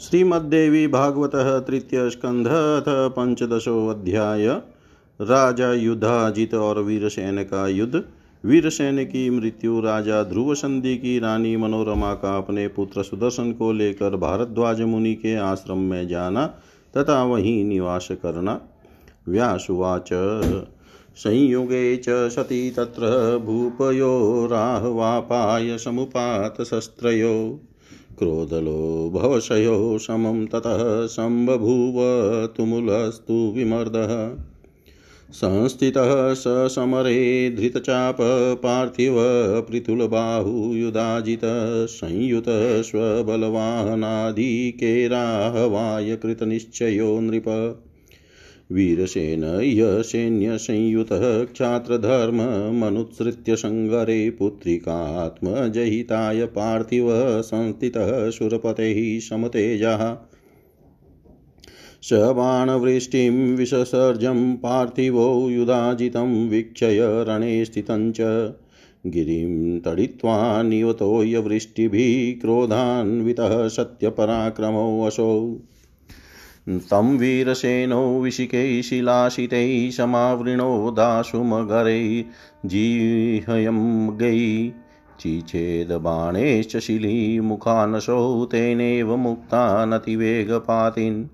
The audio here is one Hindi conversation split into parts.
श्रीमद्देवी भागवत तृतीय स्कंध अथ पंचदशोध्याय राजा युद्धाजित और वीरसेन का युद्ध वीरसेन की मृत्यु, राजा ध्रुव संधि की रानी मनोरमा का अपने पुत्र सुदर्शन को लेकर भारद्वाज मुनि के आश्रम में जाना तथा वहीं निवास करना। व्यासुवाच, संयुगे च सती तत्र राहवापाय समुपातशस्त्रयो क्रोधलोभवशयो समं ततः सम्बभूव तुमुलस्तु विमर्दः। संस्थितः स समरे धृतचाप पार्थिव पृथुलबाहुयुधाजितः संयुत स्वबलवाहनादिकेराहवाय कृतनिश्चयो नृप। वीरसेन यसैन्यसंयुतः क्षात्रधर्ममनुसृत्य सङ्गरे पुत्रिकात्मजहिताय पार्थिव संस्थितः सुरपतेः समतेजः। स बाणवृष्टिं विससर्जं पार्थिवो युधाजितं वीक्षय रणे स्थितं च। गिरिं तडित्वा निवतोयवृष्टिभिः क्रोधान्वितः सत्यपराक्रमो वशौ तं वीरसेनो विशिकैः शिलाशितैः समावृणो दाशुमगरैः जिह्यं गै। चिच्छेदबाणैश्च शिलीमुखानशौ तेनैव मुक्तानतिवेगपातिन्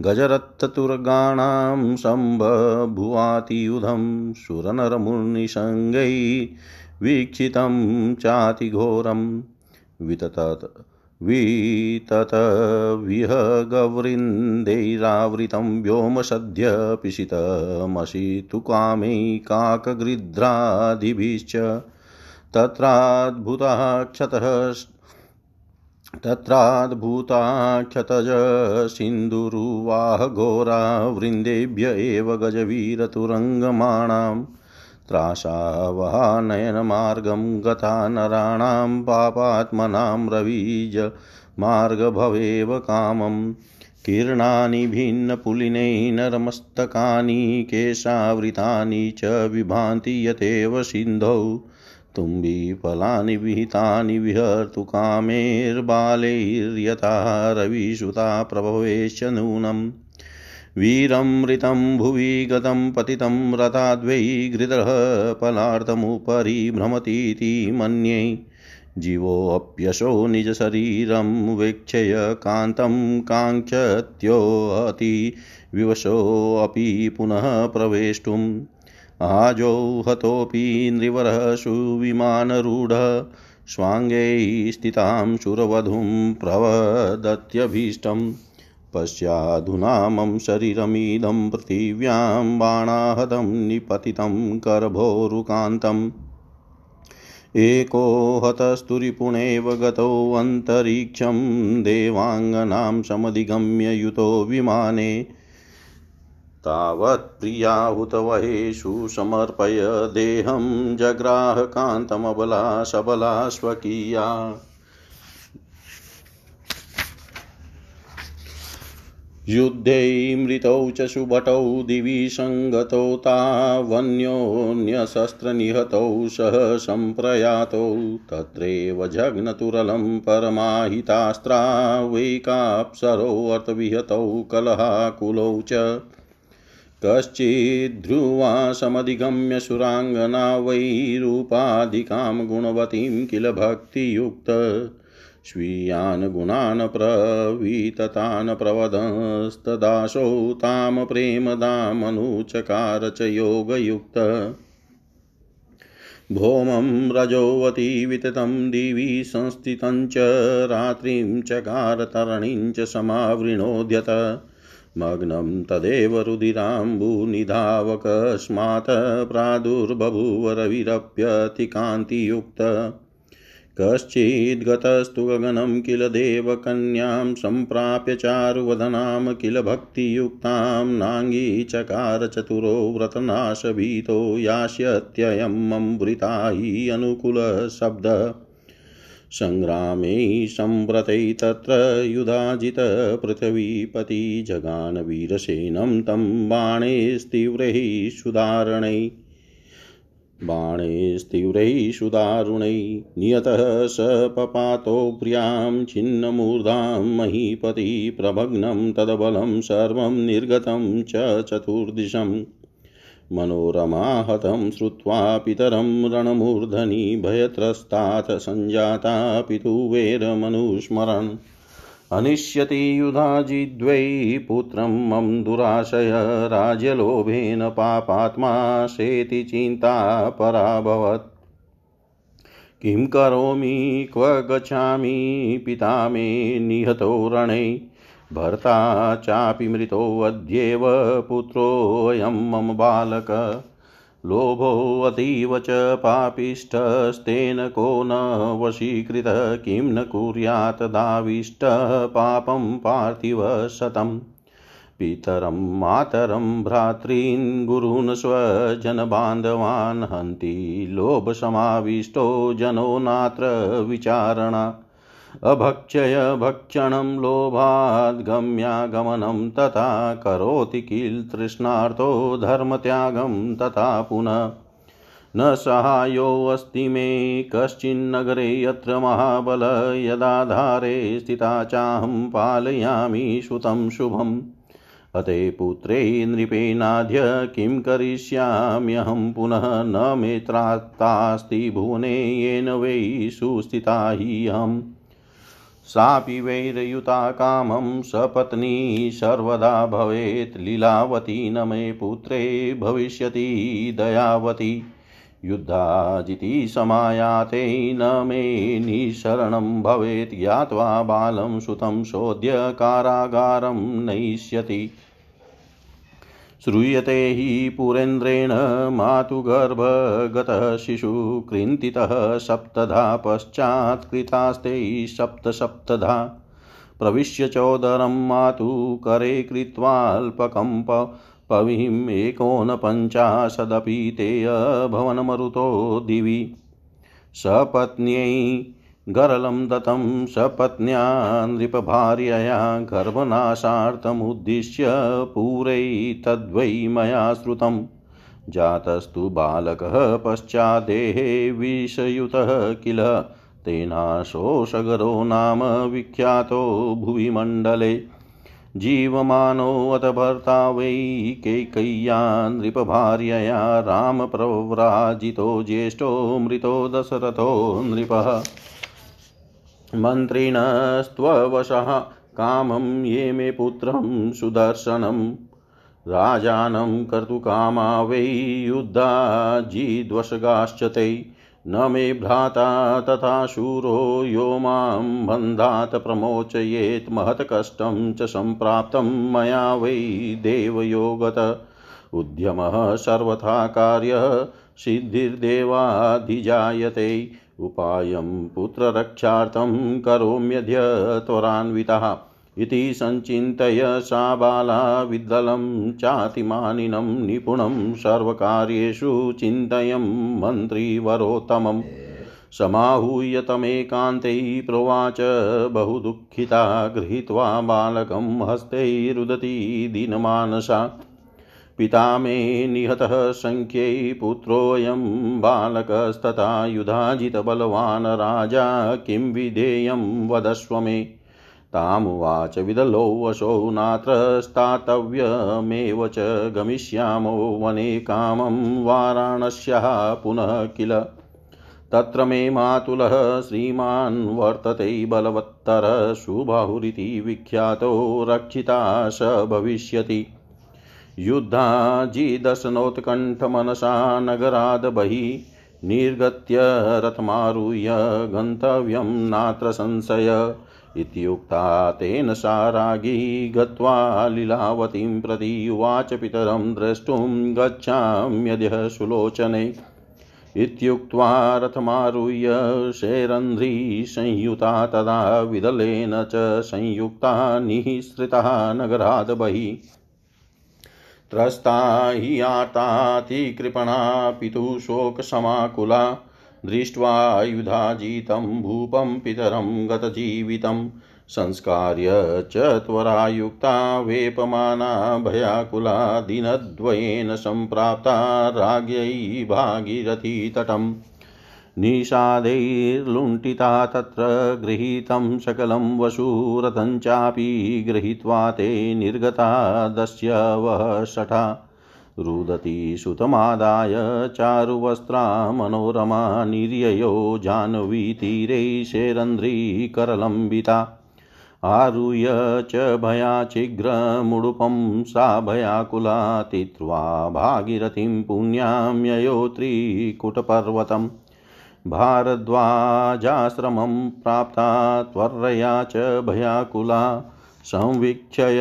गजरत्ततुर्गाणां सम्बभुवातियुधं सुरनरमुनिसङ्गैः वीक्षितं चातिघोरं। विततत् विततविहगवृन्दैरावृतं व्योमसद्य पिशितमशितु कामै काकगृध्रादिभिश्च तत्राद्भुतः क्षतः तत्राद्भूताक्षतज सिन्धुरुवाहघोरा वृन्देभ्य एव गजवीरतुरङ्गमाणाम् त्रासावहानयनमार्गं गता नराणां पापात्मनां रवीज मार्गभवेव कामम् किरणानि भिन्नपुलिनैर्नरमस्तकानि केशावृतानि च विभान्ति यथेव सिन्धौ। तुम्बिफलानि विहितानि विहर्तु कामेर्बालैर्यथा रविसुता प्रभवेश्च नूनम्। वीरमृतं भुवि गतं पतितं रथाद्वै घृतः फलार्थमुपरि भ्रमतीति मन्ये। जीवोऽप्यशो निजशरीरं वीक्षय कान्तं काङ्क्षत्योऽति विवशोऽपि पुनः प्रवेष्टुम्। आजौ हतोऽपि नृवरः सुविमानरूढः। स्वाङ्गैः स्थितां सुरवधूं प्रवदत्यभीष्टम्। पश्याधुना मम शरीरमिदं पृथिव्यां बाणाहतं निपतितं करभोरुकान्तम् एको हतस्तुरिपुणेव गतोऽन्तरिक्षं देवाङ्गनां समधिगम्य युतो विमाने। तावत्प्रियाहुतवहेषु समर्पय देहं जग्राह कान्तमबला सबला स्वकीया। युद्धे मृतौ च सुभटौ दिवि सङ्गतौ तावन्योन्यशस्त्रनिहतौ सह सम्प्रयातौ तत्रैव जघ्नतुरलं परमाहितास्त्रा वैकाप्सरोऽर्थविहतौ कलहाकुलौ च। कश्चिद्ध्रुवा समधिगम्य सुराङ्गना वै रूपाधिकां गुणवतीं किल भक्तियुक्त। स्वीयान् गुणान् प्रवीततान् प्रवदस्तदाशौ तां प्रेमदामनुचकार च योगयुक्त। भौमं रजोवती विततं दिवि संस्थितं च, रात्रिं चकार तरणिं च समावृणोद्यत। मग्नं तदेव रुधिराम्बुनिधावकस्मात् प्रादुर्बभूव रविरप्यतिकान्तियुक्त। कश्चिद्गतस्तु गगनं किल देवकन्यां सम्प्राप्य चारुवदनां किल भक्तियुक्तां नाङ्गीचकार चतुरो व्रतनाशभीतो यास्यत्ययं ममृता हि अनुकूलशब्द। सङ्ग्रामे सम्व्रतै तत्र युधाजितपृथिवीपति तं बाणैस्तीव्रैः सुधारणै बाणैस्तीव्रैः सुदारुणैः नियतः स पपातो प्रियाँ छिन्नमूर्धां महीपति प्रभग्नं तदबलं सर्वं निर्गतं च चतुर्दिशम् मनोरमाहतं श्रुत्वा पितरं रणमूर्धनि भयत्रस्तात् सञ्जाता पितुवेरमनुस्मरन् अनिष्यति युधाजिद्वै पुत्रं मम दुराशय राज्यलोभेन पापात्मा शेति चिन्ता पराभवत्। किं करोमि, क्व गच्छामि, पिता मे निहतो रणे। भर्ता चापि मृतोऽद्येव पुत्रोऽयं मम बालक। लोभोऽतीव च पापिष्ठस्तेन को न वशीकृत, किं न कुर्यात् दाविष्टः पापं पार्थिव शतम् पितरं, मातरं, भ्रातॄन्, गुरून्, स्वजनबान्धवान् हन्ति, लोभसमाविष्टो जनो नात्र विचारणा। अभक्षय भक्षणं लोभाद्गम्यागमनं तथा करोति किल तृष्णार्थो धर्मत्यागं तथा पुनः। न सहायोऽस्ति मे कश्चिन्नगरे यत्र महाबल यदाधारे स्थिता चाहं पालयामि सुतं शुभम्। अते पुत्रे नृपेनाद्य किं करिष्याम्यहं पुनः न मे भुवने येन वै सुस्थिता हि अहम्। सापि वैरयुता कामं सपत्नी सर्वदा भवेत् लीलावती न मे पुत्रे भविष्यति दयावती। युद्धाजिति समायाते न मे निशरण भवेत् ज्ञात्वा बालं सुतं शोध्य कारागारं नयिष्यति श्रूयते हि पुरेन्द्रेण मातुगर्भगतः शिशु कृन्तितः सप्तधा पश्चात् कृतास्ते सप्त सप्तधा प्रविश्य चोदरं मातु करे कृत्वाल्पकं पविम् एकोनपञ्चाशदपि ते अभवनमरुतो दिवि। सपत्न्यै गरलं दत्तं सपत्न्या नृपभार्यया गर्भनाशार्थमुद्दिश्य पूरै तद्वै मया श्रुतम् जातस्तु बालकः पश्चादेहे विषयुतः किल? तेनाशोषगरो नाम विख्यातो भुवि मण्डले जीवमानोऽथ भर्ता वै कैकय्या नृपभार्यया रामप्रव्राजितो ज्येष्ठो मृतो दशरथो नृपः। मन्त्रिणस्त्ववशः कामं ये मे पुत्रं सुदर्शनं। राजानं कर्तुकामा वै युद्धाजिद्वशगाश्च ते। न मे भ्राता तथा शूरो यो माँ बन्धात् प्रमोचयेत् महत्कष्टं च सम्प्राप्तं मया वै देवयोगत। उद्यमः सर्वथा कार्यः सिद्धिर्देवाधिजायते। उपायं पुत्ररक्षार्थं करोम्यद्य त्वरान्वितः इति सञ्चिन्तय सा बाला विद्दलं चातिमानिनं निपुणं सर्वकार्येषु चिन्तयं मन्त्रीवरोत्तमम्। समाहूय तमेकान्ते प्रोवाच बहुदुःखिता गृहीत्वा बालकं हस्तैरुदती दीनमानसा। पिता मे निहतः सङ्ख्यै पुत्रोऽयं बालकस्तथा युधाजितबलवान् राजा किं विधेयं वदस्व मे? तामुवाच विदलोऽवशो नात्र स्थातव्यमेव च गमिष्यामो वने कामं वाराणस्याः पुनः किल? तत्र मे मातुलः श्रीमान् वर्तते बलवत्तर सुबाहुरिति विख्यातो रक्षिता स भविष्यति। युद्धाजिदशनोत्कण्ठमनसा नगराद् बहिः, निर्गत्य रथमारुह्य गन्तव्यं नात्र संशय। इत्युक्ता तेन सा रागी गत्वा लीलावतीं प्रति उवाच पितरं द्रष्टुं गच्छाम्यद्य सुलोचने। इत्युक्त्वा रथमारुह्य शैरन्ध्री संयुता तदा विदलेन च संयुक्ता निःसृता नगराद् बहिः। त्रस्ता हि आर्तातिकृपणा पितुः शोकसमाकुला, दृष्ट्वा युधाजितं भूपं पितरं गतजीवितं, संस्कार्य च त्वरायुक्ता वेपमाना भयाकुला, दिनद्वयेन सम्प्राप्ता राज्ञै भागीरथीतटम् निषादैर्लुण्टिता तत्र गृहीतं सकलं वशुरथं चापि गृहीत्वा ते निर्गता दस्य वः शठा। रुदती सुतमादाय चारुवस्त्रा मनोरमा निर्ययो जाह्नवीतीरे शैरन्ध्रीकरलम्बिता आरुह्य च भयाचिग्रमुडुपं सा भयाकुला तीत्वा भागीरथीं पुण्यां ययोत्रिकुटपर्वतम् भारद्वाजाश्रमं प्राप्ता त्वर्या च भयाकुला। संवीक्षय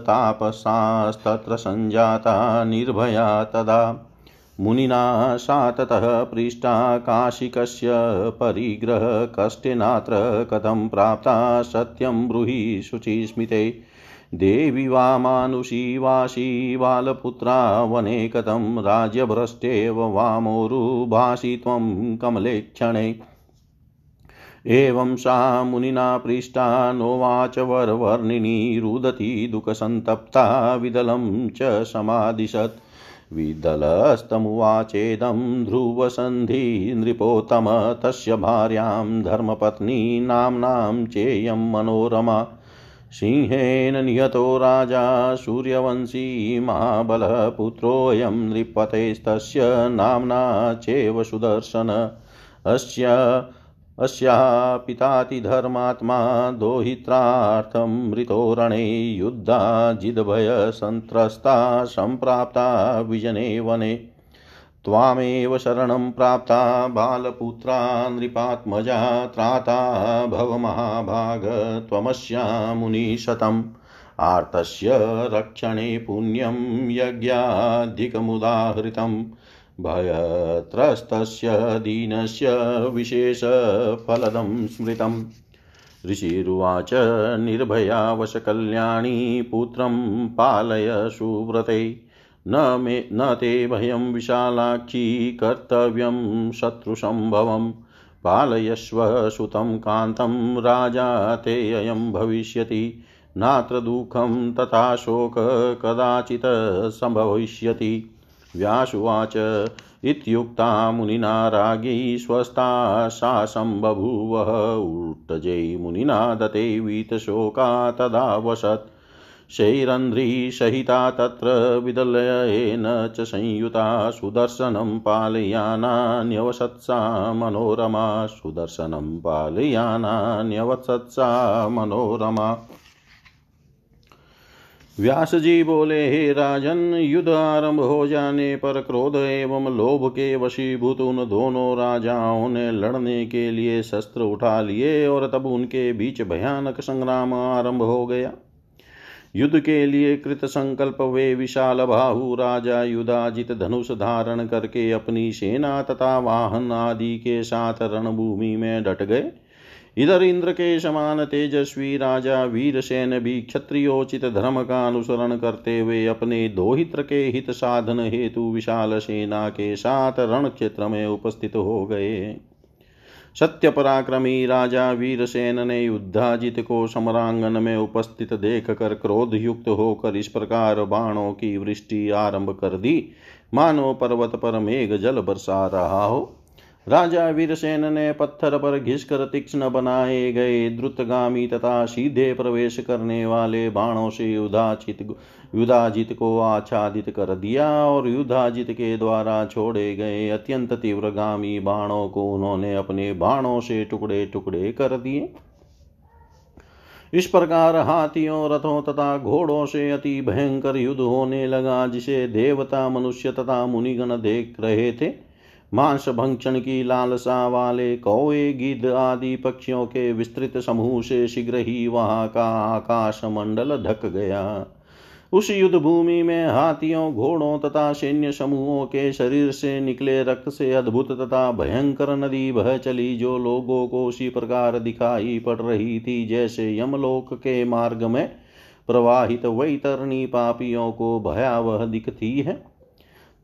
तापसास्तत्र सञ्जाता निर्भया तदा। मुनिना सा ततः पृष्टा काशिकस्य परिग्रहकष्टेनात्र कथं प्राप्ता सत्यं ब्रूहि शुचिस्मिते। देवी वा मानुषी वाशी बालपुत्रा वने कथं राज्यभ्रष्टेव वामोरुभाषि त्वं कमले क्षणे एवं सा मुनिना पृष्टा नोवाच वरवर्णिनी रुदती दुःखसन्तप्ता विदलं च समादिशत् विदलस्तमुवाचेदं ध्रुवसन्धि नृपोत्तम तस्य भार्यां धर्मपत्नी नाम्नां चेयं मनोरमा। सिंहेन निहतो राजा सूर्यवंशी महाबलपुत्रोऽयं नृपतेस्तस्य नाम्ना चैव सुदर्शन। अस्य अस्याः पितातिधर्मात्मा दोहित्रार्थं मृतोरणे युद्धाजिद्भयसन्त्रस्ता सम्प्राप्ता विजने वने। त्वामेव शरणं प्राप्ता बालपुत्रा नृपात्मजा त्राता भवमहाभाग त्वमस्या मुनिशतम् आर्तस्य रक्षणे पुण्यं यज्ञाधिकमुदाहृतम् भयत्रस्तस्य दीनस्य विशेषफलदं स्मृतम्। ऋषिरुवाच निर्भयावशकल्याणी पुत्रं पालय सुव्रते। न मे, न ते भयं विशालाक्षी कर्तव्यं शत्रुसम्भवम् पालयस्व सुतं कान्तं राजा ते अयं भविष्यति। नात्र दुःखं तथा शोक कदाचित् सम्भविष्यति। व्यासुवाच, इत्युक्ता मुनिना राज्ञै स्वस्था सा सम्बभूवः। उत्तजै मुनिना दते वीतशोका तदा वसत्। शैरन्ध्रीसहिता तत्र विदलयेन च संयुता सुदर्शनं पालयानान्यवसत्सा मनोरमा। सुदर्शनं पालयानान्यवसत्सा मनोरमा। व्यास जी बोले, हे राजन, युद्ध आरंभ हो जाने पर क्रोध एवं लोभ के वशीभूत उन दोनों राजाओं ने लड़ने के लिए शस्त्र उठा लिए और तब उनके बीच भयानक संग्राम आरंभ हो गया। युद्ध के लिए कृत संकल्प वे विशाल बाहु राजा युदाजित धनुष धारण करके अपनी सेना तथा वाहन आदि के साथ रणभूमि में डट गए। इधर इंद्र के समान तेजस्वी राजा वीरसेन भी क्षत्रियोचित धर्म का अनुसरण करते हुए अपने दोहित्र के हित साधन हेतु विशाल सेना के साथ रण क्षेत्र में उपस्थित हो गए। सत्य पराक्रमी राजा वीरसेन ने युद्धाजित को समरांगन में उपस्थित देख कर क्रोध युक्त होकर इस प्रकार बाणों की वृष्टि आरंभ कर दी। मानो पर्वत पर मेघ जल बरसा रहा हो। राजा वीरसेन ने पत्थर पर घिसकर तीक्ष्ण बनाए गए द्रुतगामी तथा सीधे प्रवेश करने वाले बाणों से युधाचित युधाजित को आच्छादित कर दिया और युधाजित के द्वारा छोड़े गए अत्यंत तीव्रगामी बाणों को उन्होंने अपने बाणों से टुकड़े टुकड़े कर दिए। इस प्रकार हाथियों, रथों तथा घोड़ों से अति भयंकर युद्ध होने लगा, जिसे देवता, मनुष्य तथा मुनिगण देख रहे थे। मांस भक्षण की लालसा वाले कौए गिद्ध आदि पक्षियों के विस्तृत समूह से शीघ्र ही वहाँ का आकाश मंडल ढक गया। उस युद्ध भूमि में हाथियों, घोड़ों तथा सैन्य समूहों के शरीर से निकले रक्त से अद्भुत तथा भयंकर नदी बह चली जो लोगों को उसी प्रकार दिखाई पड़ रही थी जैसे यमलोक के मार्ग में प्रवाहित वैतरणी पापियों को भयावह दिखती है।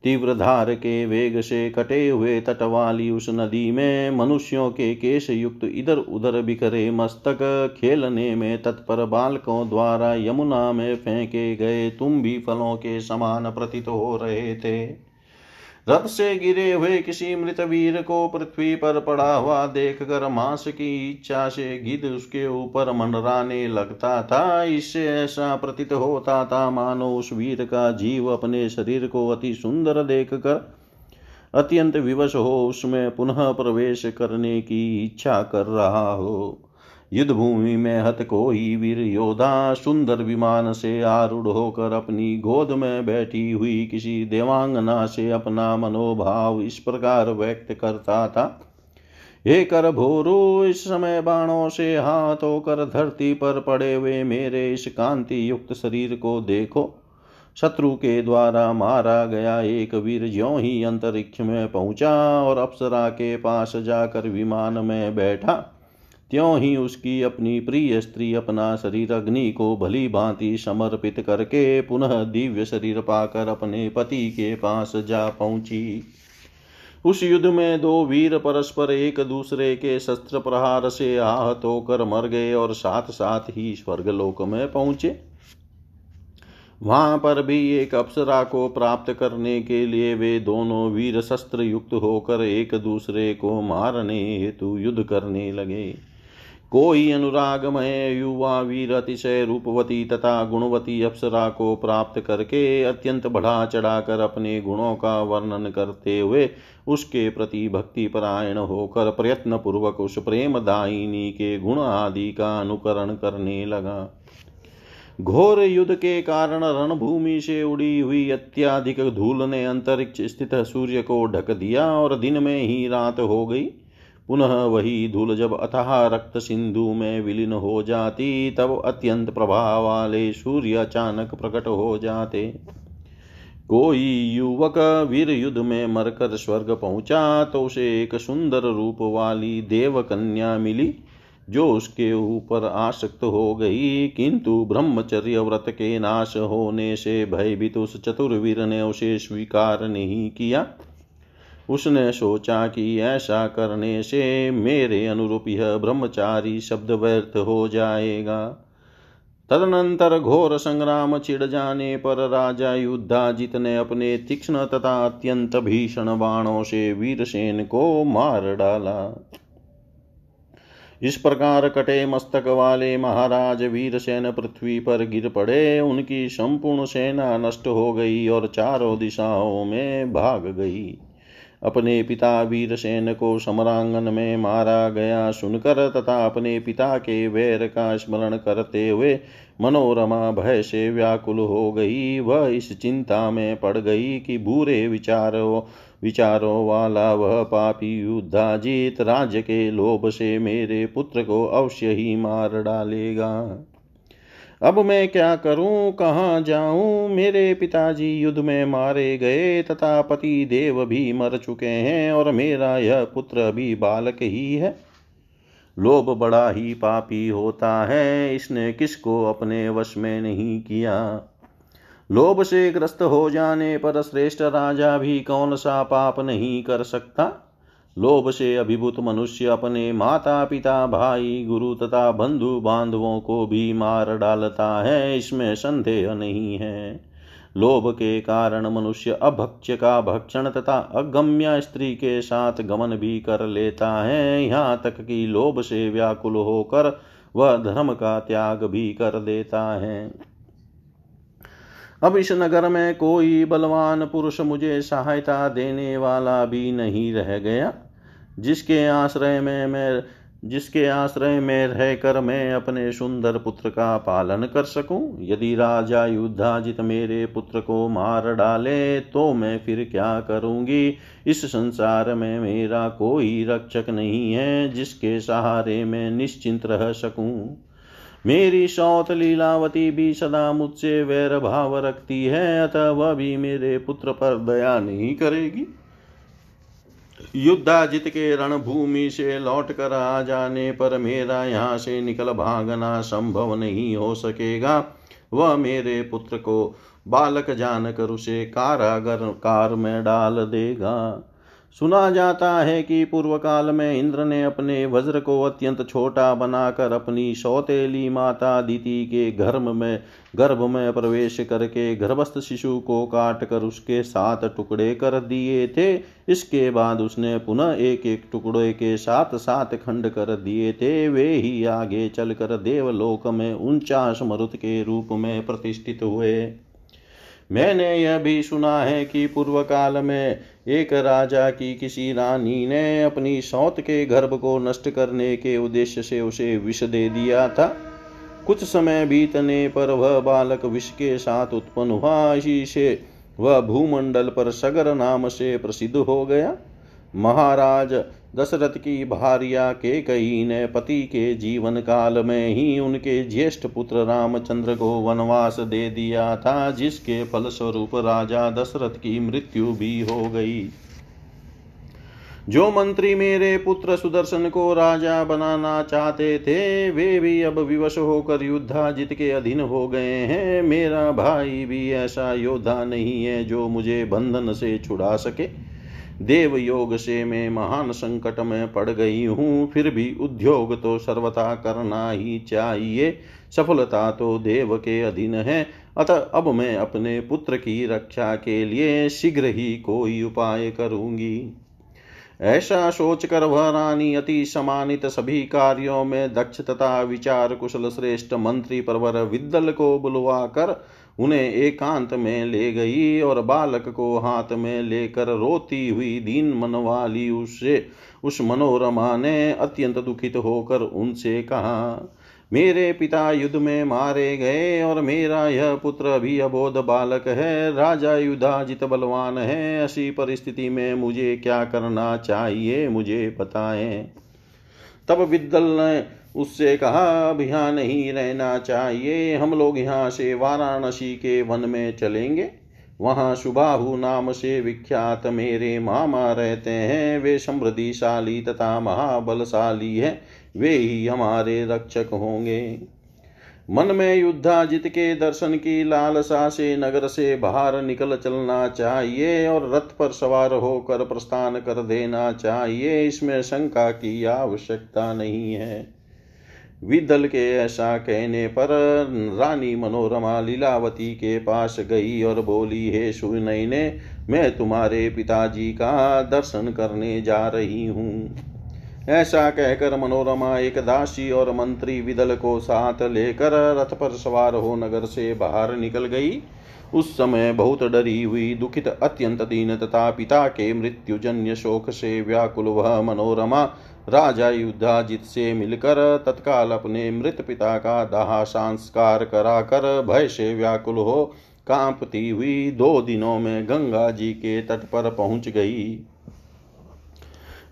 तीव्र धार के वेग से कटे हुए तट वाली उस नदी में मनुष्यों के केश युक्त इधर उधर बिखरे मस्तक खेलने में तत्पर बालकों द्वारा यमुना में फेंके गए तुम भी फलों के समान प्रतीत हो रहे थे। रथ से गिरे हुए किसी मृत वीर को पृथ्वी पर पड़ा हुआ देख कर मांस की इच्छा से गिद उसके ऊपर मंडराने लगता था। इससे ऐसा प्रतीत होता था, मानो उस वीर का जीव अपने शरीर को अति सुंदर देख कर अत्यंत विवश हो, उसमें पुनः प्रवेश करने की इच्छा कर रहा हो। युद्ध भूमि में हत कोई वीर योद्धा सुंदर विमान से आरूढ़ होकर अपनी गोद में बैठी हुई किसी देवांगना से अपना मनोभाव इस प्रकार व्यक्त करता था। हे कर भोरो, इस समय बाणों से हाथ होकर धरती पर पड़े हुए मेरे इस कांति युक्त शरीर को देखो। शत्रु के द्वारा मारा गया एक वीर ज्यो ही अंतरिक्ष में पहुँचा और अप्सरा के पास जाकर विमान में बैठा। त्यों ही उसकी अपनी प्रिय स्त्री अपना शरीर अग्नि को भली भांति समर्पित करके पुनः दिव्य शरीर पाकर अपने पति के पास जा पहुँची। उस युद्ध में दो वीर परस्पर एक दूसरे के शस्त्र प्रहार से आहत होकर मर गए और साथ साथ ही स्वर्गलोक में पहुँचे। वहाँ पर भी एक अप्सरा को प्राप्त करने के लिए वे दोनों वीर शस्त्र युक्त होकर एक दूसरे को मारने हेतु युद्ध करने लगे। कोई अनुरागमय युवा वीर अतिशय रूपवती तथा गुणवती अप्सरा को प्राप्त करके अत्यंत बढ़ा चढ़ाकर अपने गुणों का वर्णन करते हुए उसके प्रति भक्ति परायण होकर प्रयत्न पूर्वक उस प्रेम दायिनी के गुण आदि का अनुकरण करने लगा। घोर युद्ध के कारण रणभूमि से उड़ी हुई अत्याधिक धूल ने अंतरिक्ष स्थित सूर्य को ढक दिया और दिन में ही रात हो गई। पुनः वही धूल जब अथाह रक्त सिंधु में विलीन हो जाती, तब अत्यंत प्रभाव वाले सूर्य अचानक प्रकट हो जाते। कोई युवक वीर युद्ध में मरकर स्वर्ग पहुँचा तो उसे एक सुंदर रूप वाली देव कन्या मिली, जो उसके ऊपर आसक्त हो गई। किंतु ब्रह्मचर्य व्रत के नाश होने से भयभीत उस चतुर्वीर ने उसे स्वीकार नहीं किया। उसने सोचा कि ऐसा करने से मेरे अनुरूप यह ब्रह्मचारी शब्द व्यर्थ हो जाएगा। तदनंतर घोर संग्राम छिड़ जाने पर राजा युद्धाजित ने अपने तीक्ष्ण तथा अत्यंत भीषण बाणों से वीरसेन को मार डाला। इस प्रकार कटे मस्तक वाले महाराज वीरसेन पृथ्वी पर गिर पड़े। उनकी संपूर्ण सेना नष्ट हो गई और चारों दिशाओं में भाग गई। अपने पिता वीरसेन को समरांगन में मारा गया सुनकर तथा अपने पिता के वैर का स्मरण करते हुए मनोरमा भय से व्याकुल हो गई। वह इस चिंता में पड़ गई कि बुरे विचारों विचारों वाला वह पापी युद्धाजीत राज्य के लोभ से मेरे पुत्र को अवश्य ही मार डालेगा। अब मैं क्या करूँ? कहाँ जाऊँ? मेरे पिताजी युद्ध में मारे गए तथा पति देव भी मर चुके हैं और मेरा यह पुत्र भी बालक ही है। लोभ बड़ा ही पापी होता है, इसने किसको अपने वश में नहीं किया? लोभ से ग्रस्त हो जाने पर श्रेष्ठ राजा भी कौन सा पाप नहीं कर सकता? लोभ से अभिभूत मनुष्य अपने माता पिता, भाई, गुरु तथा बंधु बांधवों को भी मार डालता है, इसमें संदेह नहीं है। लोभ के कारण मनुष्य अभक्ष्य का भक्षण तथा अगम्य स्त्री के साथ गमन भी कर लेता है, यहाँ तक कि लोभ से व्याकुल होकर वह धर्म का त्याग भी कर देता है। अब इस नगर में कोई बलवान पुरुष मुझे सहायता देने वाला भी नहीं रह गया। जिसके आश्रय में मैं, जिसके आश्रय में रहकर मैं अपने सुंदर पुत्र का पालन कर सकूँ? यदि राजा युद्धाजित मेरे पुत्र को मार डाले तो मैं फिर क्या करूँगी? इस संसार में मेरा कोई रक्षक नहीं है, जिसके सहारे मैं निश्चिंत रह सकूँ। मेरी सौत लीलावती भी सदा मुझसे वैर भाव रखती है, अतः वह भी मेरे पुत्र पर दया नहीं करेगी। युद्धाजित के रणभूमि से लौट कर आ जाने पर मेरा यहाँ से निकल भागना संभव नहीं हो सकेगा। वह मेरे पुत्र को बालक जानकर उसे कारागर, कार में डाल देगा। सुना जाता है कि पूर्व काल में इंद्र ने अपने वज्र को अत्यंत छोटा बनाकर अपनी सौतेली माता दीति के गर्भ में गर्भ में प्रवेश करके गर्भस्थ शिशु को काट कर उसके सात टुकड़े कर दिए थे। इसके बाद उसने पुनः एक एक टुकड़े के साथ सात खंड कर दिए थे। वे ही आगे चलकर देवलोक में उनचास मरुत के रूप में प्रतिष्ठित हुए। मैंने यह भी सुना है कि पूर्व काल में एक राजा की किसी रानी ने अपनी सौत के गर्भ को नष्ट करने के उद्देश्य से उसे विष दे दिया था। कुछ समय बीतने पर वह बालक विष के साथ उत्पन्न हुआ, इसी से वह भूमंडल पर सगर नाम से प्रसिद्ध हो गया। महाराज दशरथ की भार्या के कई ने पति के जीवन काल में ही उनके ज्येष्ठ पुत्र रामचंद्र को वनवास दे दिया था, जिसके फलस्वरूप राजा दशरथ की मृत्यु भी हो गई। जो मंत्री मेरे पुत्र सुदर्शन को राजा बनाना चाहते थे, वे भी अब विवश होकर युद्धाजित के अधीन हो गए हैं। मेरा भाई भी ऐसा योद्धा नहीं है जो मुझे बंधन से छुड़ा सके। देव योग से मैं महान संकट में पड़ गई हूँ, फिर भी उद्योग तो सर्वथा करना ही चाहिए। सफलता तो देव के अधीन है। अतः अब मैं अपने पुत्र की रक्षा के लिए शीघ्र ही कोई उपाय करूँगी। ऐसा सोचकर वह रानी अति समानित सभी कार्यों में दक्ष तथा विचार कुशल श्रेष्ठ मंत्री परवर विद्दल को बुलवा कर उन्हें एकांत में ले गई और बालक को हाथ में लेकर रोती हुई दीन मन वाली उससे, उस मनोरमा ने अत्यंत दुखित होकर उनसे कहा, मेरे पिता युद्ध में मारे गए और मेरा यह पुत्र भी अबोध बालक है। राजा युद्धाजित बलवान है। ऐसी परिस्थिति में मुझे क्या करना चाहिए, मुझे बताएँ तब विद्दल ने उससे कहा, अब यहाँ नहीं रहना चाहिए। हम लोग यहाँ से वाराणसी के वन में चलेंगे। वहाँ सुबाहु नाम से विख्यात मेरे मामा रहते हैं। वे समृद्धिशाली तथा महाबलशाली है। वे ही हमारे रक्षक होंगे। मन में युद्धाजित के दर्शन की लालसा से नगर से बाहर निकल चलना चाहिए और रथ पर सवार होकर प्रस्थान कर देना चाहिए। इसमें शंका की आवश्यकता नहीं है। विदल के ऐसा कहने पर रानी मनोरमा लीलावती के पास गई और बोली, हे सुनैने, मैं तुम्हारे पिताजी का दर्शन करने जा रही हूँ। ऐसा कहकर मनोरमा एक दासी और मंत्री विदल को साथ लेकर रथ पर सवार हो नगर से बाहर निकल गई। उस समय बहुत डरी हुई, दुखित, अत्यंत दीन तथा पिता के मृत्युजन्य शोक से व्याकुल वह मनोरमा राजा युद्धाजित से मिलकर तत्काल अपने मृत पिता का दाह संस्कार कराकर भय से व्याकुल हो कांपती हुई दो दिनों में गंगा जी के तट पर पहुँच गई।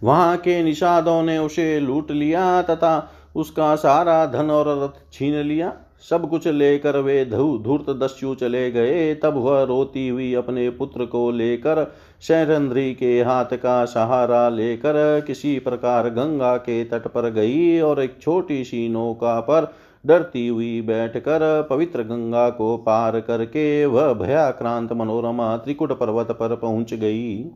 वहाँ के निषादों ने उसे लूट लिया तथा उसका सारा धन और रथ छीन लिया। सब कुछ लेकर वे धूर्त दस्यु चले गए। तब वह रोती हुई अपने पुत्र को लेकर शैरंद्री के हाथ का सहारा लेकर किसी प्रकार गंगा के तट पर गई और एक छोटी सी नौका पर डरती हुई बैठकर पवित्र गंगा को पार करके वह भयाक्रांत मनोरमा त्रिकुट पर्वत पर पहुँच गई।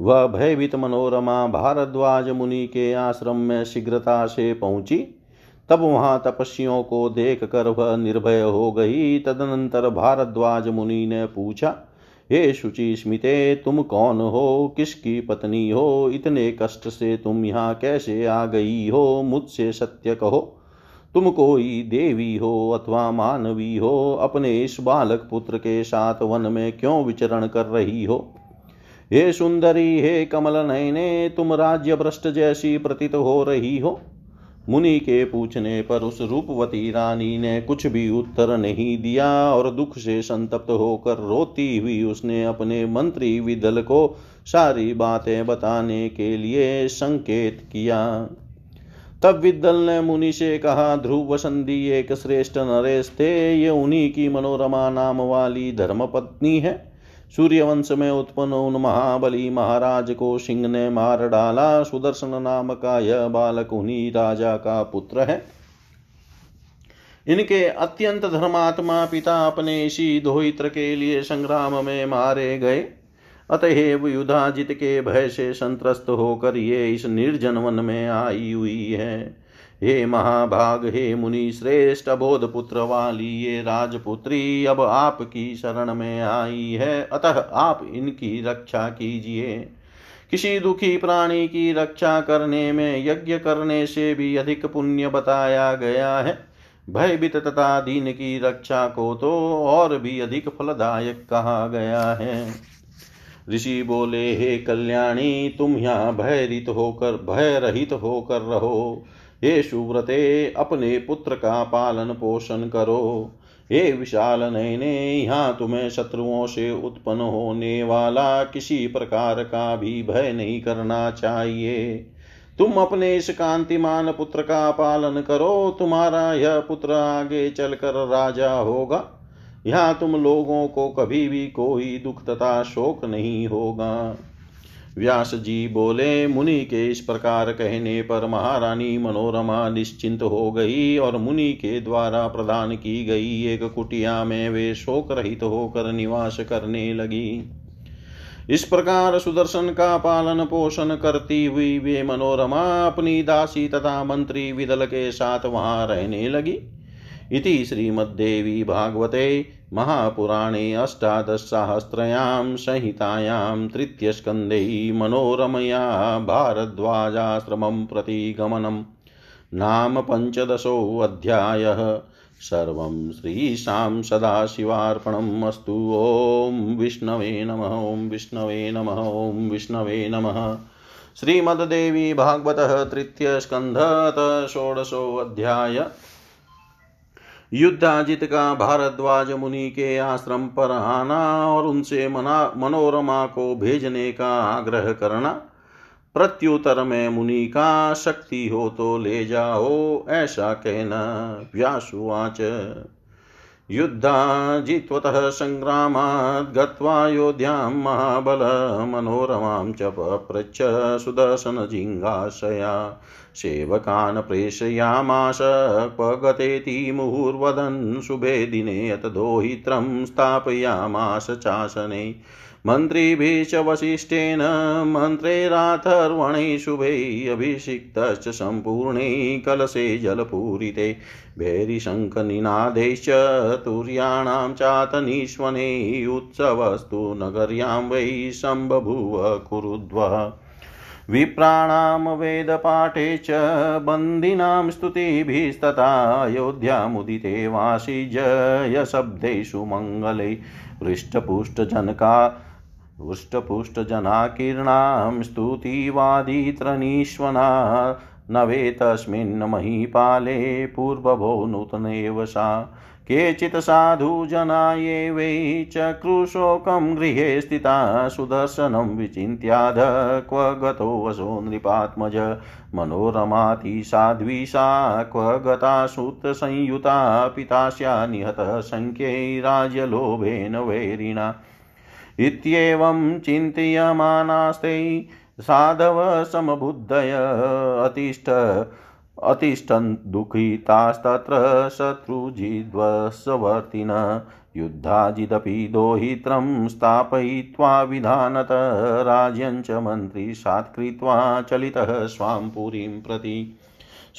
वह भयभीत मनोरमा भारद्वाज मुनि के आश्रम में शीघ्रता से पहुँची। तब वहाँ तपस्वियों को देख कर वह निर्भय हो गई। तदनंतर भारद्वाज मुनि ने पूछा हे शुचि स्मिते तुम कौन हो? किसकी पत्नी हो? इतने कष्ट से तुम यहाँ कैसे आ गई हो? मुझसे सत्य कहो। तुम कोई देवी हो अथवा मानवी हो? अपने इस बालक पुत्र के साथ वन में क्यों विचरण कर रही हो? हे सुंदरी, हे कमल नयने तुम राज्य भ्रष्ट जैसी प्रतीत हो रही हो। मुनि के पूछने पर उस रूपवती रानी ने कुछ भी उत्तर नहीं दिया और दुख से संतप्त होकर रोती हुई उसने अपने मंत्री विदल को सारी बातें बताने के लिए संकेत किया। तब विदल ने मुनि से कहा, ध्रुव वसंदी एक श्रेष्ठ नरेश थे, ये उन्हीं की मनोरमा नाम वाली धर्मपत्नी है। सूर्यवंश में उत्पन्न उन महाबली महाराज को सिंह ने मार डाला। सुदर्शन नाम का यह बालक उन्हीं राजा का पुत्र है। इनके अत्यंत धर्मात्मा पिता अपने इसी दोहित्र के लिए संग्राम में मारे गए। अतएव युधाजित के भय से संत्रस्त होकर ये इस निर्जन वन में आई हुई है। हे महाभाग, हे मुनि श्रेष्ठ बोध पुत्र वाली ये राजपुत्री, अब आपकी शरण में आई है। अतः आप इनकी रक्षा कीजिए। किसी दुखी प्राणी की रक्षा करने में यज्ञ करने से भी अधिक पुण्य बताया गया है। भयभीत तथा दीन की रक्षा को तो और भी अधिक फलदायक कहा गया है। ऋषि बोले, हे कल्याणी, तुम यहाँ भयरित होकर भय रहित होकर रहो। हे सुव्रते अपने पुत्र का पालन पोषण करो। हे विशाल नयने, यहाँ तुम्हें शत्रुओं से उत्पन्न होने वाला किसी प्रकार का भी भय नहीं करना चाहिए। तुम अपने इस कांतिमान पुत्र का पालन करो, तुम्हारा यह पुत्र आगे चलकर राजा होगा। यहाँ तुम लोगों को कभी भी कोई दुख तथा शोक नहीं होगा। व्यास जी बोले, मुनि के इस प्रकार कहने पर महारानी मनोरमा निश्चिंत हो गई और मुनि के द्वारा प्रदान की गई एक कुटिया में वे शोक रहित होकर निवास करने लगी। इस प्रकार सुदर्शन का पालन पोषण करती हुई वे मनोरमा अपनी दासी तथा मंत्री विदल के साथ वहाँ रहने लगी। इति श्रीमद्देवी भागवते महापुराणे अष्टादशसाहस्रयां संहितायां तृतीयस्कन्धे मनोरमया भारद्वाजाश्रमं प्रति गमनं नाम पञ्चदशोऽध्यायः सर्वं श्रीशां सदाशिवार्पणम् अस्तु। ॐ विष्णवे नमः, ॐ विष्णवे नमः, ॐ विष्णवे नमः। श्रीमद्देवी भागवतः तृतीयस्कन्धत षोडशोऽध्याय युद्धाजित का भारद्वाज मुनि के आश्रम पर आना और उनसे मना, मनोरमा को भेजने का आग्रह करना। प्रत्युतर में मुनि का शक्ति हो तो ले जाओ, ऐसा कहना व्यासुवाच। युद्धाजित्वतः सङ्ग्रामात् गत्वा योध्यां महाबलमनोरमां च पप्रच्छ सुदर्शनजिङ्गाशया सेवकान् प्रेषयामास क्व गतेति मुहुर्वदन् शुभे दिने अत दोहित्रं स्थापयामास चासने। मन्त्रिभिश्च वसिष्ठेन मन्त्रेराथर्वणैः शुभैः अभिषिक्तश्च सम्पूर्णे कलशे जलपूरिते भैरिशङ्खनिनादैश्च तुर्याणां चातनीश्वने उत्सवस्तु नगर्यां वै सम्बभूव कुरुध्वः विप्राणां वेदपाठे च बन्दिनां स्तुतिभिस्तथा अयोध्यामुदिते वासिजयशब्देषु मङ्गले हृष्टपुष्टजनका हृष्टपुष्टजनाकीर्णां स्तुतिवादित्रनीश्वना नवे तस्मिन् महीपाले पूर्वभो नूतनेव सा। केचित् साधुजना ये वै चक्रुशोकं गृहे स्थिता। सुदर्शनं विचिन्त्याध क्व गतो वसो नृपात्मज। मनोरमाति साध्वी सा। क्व गता सूत्रसंयुता पितास्या निहतः सङ्ख्यैराज्यलोभेन वैरिणा। इत्येवं चिन्तयमानास्ते साधव समबुद्धय अतिष्ठ, अतिष्ठन् दुःखितास्तत्र शत्रुजिद्वस्वर्तिन युद्धाजिदपि दोहित्रं स्थापयित्वा विधानत राज्यं च मन्त्री सात्कृत्वा चलितः स्वां पुरीं प्रति।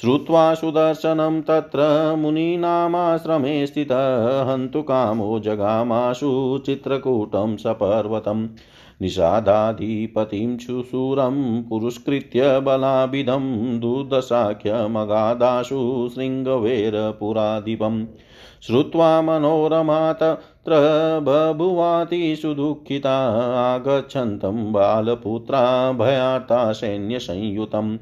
श्रुत्वा सुदर्शनं तत्र मुनीनामाश्रमे स्थितः हन्तु कामो जगामाशु चित्रकूटं सपर्वतम् निषादाधिपतिं शूरं पुरुष्कृत्य बलाभिधं दुर्दशाख्यमगादाशु शृङ्गवेरपुराधिपम् श्रुत्वा मनोरमा तत्र बभुवातिषु दुःखिता आगच्छन्तं बालपुत्रा भयाता सैन्यसंयुतम्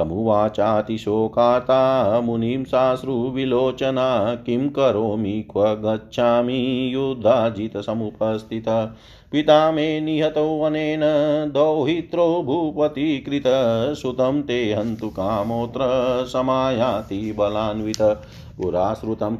तमुवाचातिशोकाता मुनिं साश्रुविलोचना किं करोमि? क्व गच्छामि? युद्धाजितसमुपस्थिता पिता मे निहतोऽनेन दौहित्रो भूपतिकृत। सुतं ते हन्तु कामोऽत्र समायाति बलान्वित। पुराश्रुतम्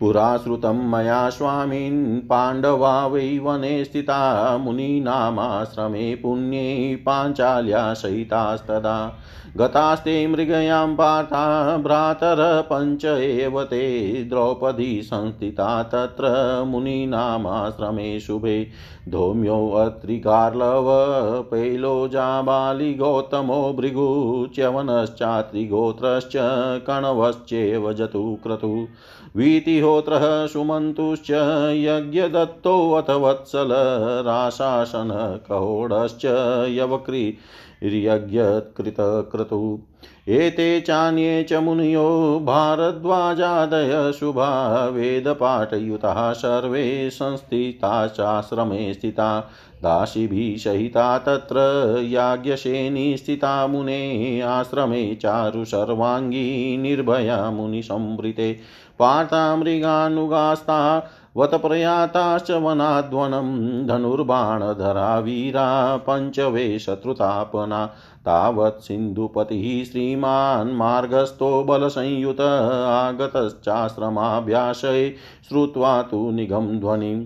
पुरा श्रुतं मया स्वामिन् पाण्डवा वै वने स्थिता मुनीनामाश्रमे पुण्ये पाञ्चाल्या सहितास्तदा। गतास्ते मृगयां पार्था भ्रातरः पञ्च एव ते द्रौपदी संस्थिता तत्र मुनीनामाश्रमे शुभे। धौम्योऽत्रिगार्लव पैलोजाबालिगौतमो भृगुच्यवनश्चात्रिगोत्रश्च कणवश्चेव जतुक्रतु वीतिहोत्रः सुमन्तुश्च यज्ञदत्तोऽथ वत्सल राशासनकहोडश्च यवक्री यज्ञकृतक्रतु एते चान्ये च मुनयो भारद्वाजादय शुभा वेदपाठयुताः सर्वे संस्थिताश्चाश्रमे स्थिता। दासीभिः सहिता तत्र याज्ञसेनी स्थिता मुने। आश्रमे चारु सर्वाङ्गी निर्भया मुनिसंवृते। पार्ता मृगानुगास्ता वतप्रयाताश्च वनाद्वनं धनुर्बाणधरा वीरा पञ्चवे शत्रुतापना तावत् सिन्धुपतिः श्रीमान् मार्गस्थो बलसंयुत आगतश्चाश्रमाभ्याशये श्रुत्वा तु निगम ध्वनिम्।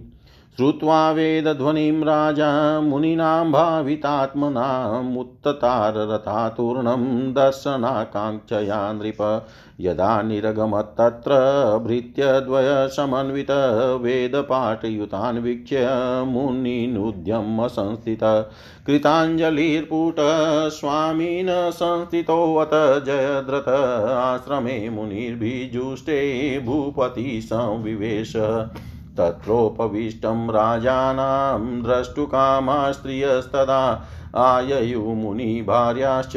श्रुत्वा वेदध्वनिं राजा मुनीनां भावितात्मनामुत्तताररथातूर्णं दर्शनाकाङ्क्षया नृप। यदा निर्गमत्तत्र भृत्यद्वयसमन्वित वेदपाठयुतान् वीक्ष्य मुनिनुद्यम संस्थित कृताञ्जलिर्पुट स्वामिन संस्थितोऽत जयद्रथ आश्रमे मुनिर्भिजुष्टे भूपति संविवेश तत्रोपविष्टं राजानां द्रष्टुकामा स्त्रियस्तदा आययुमुनिभार्याश्च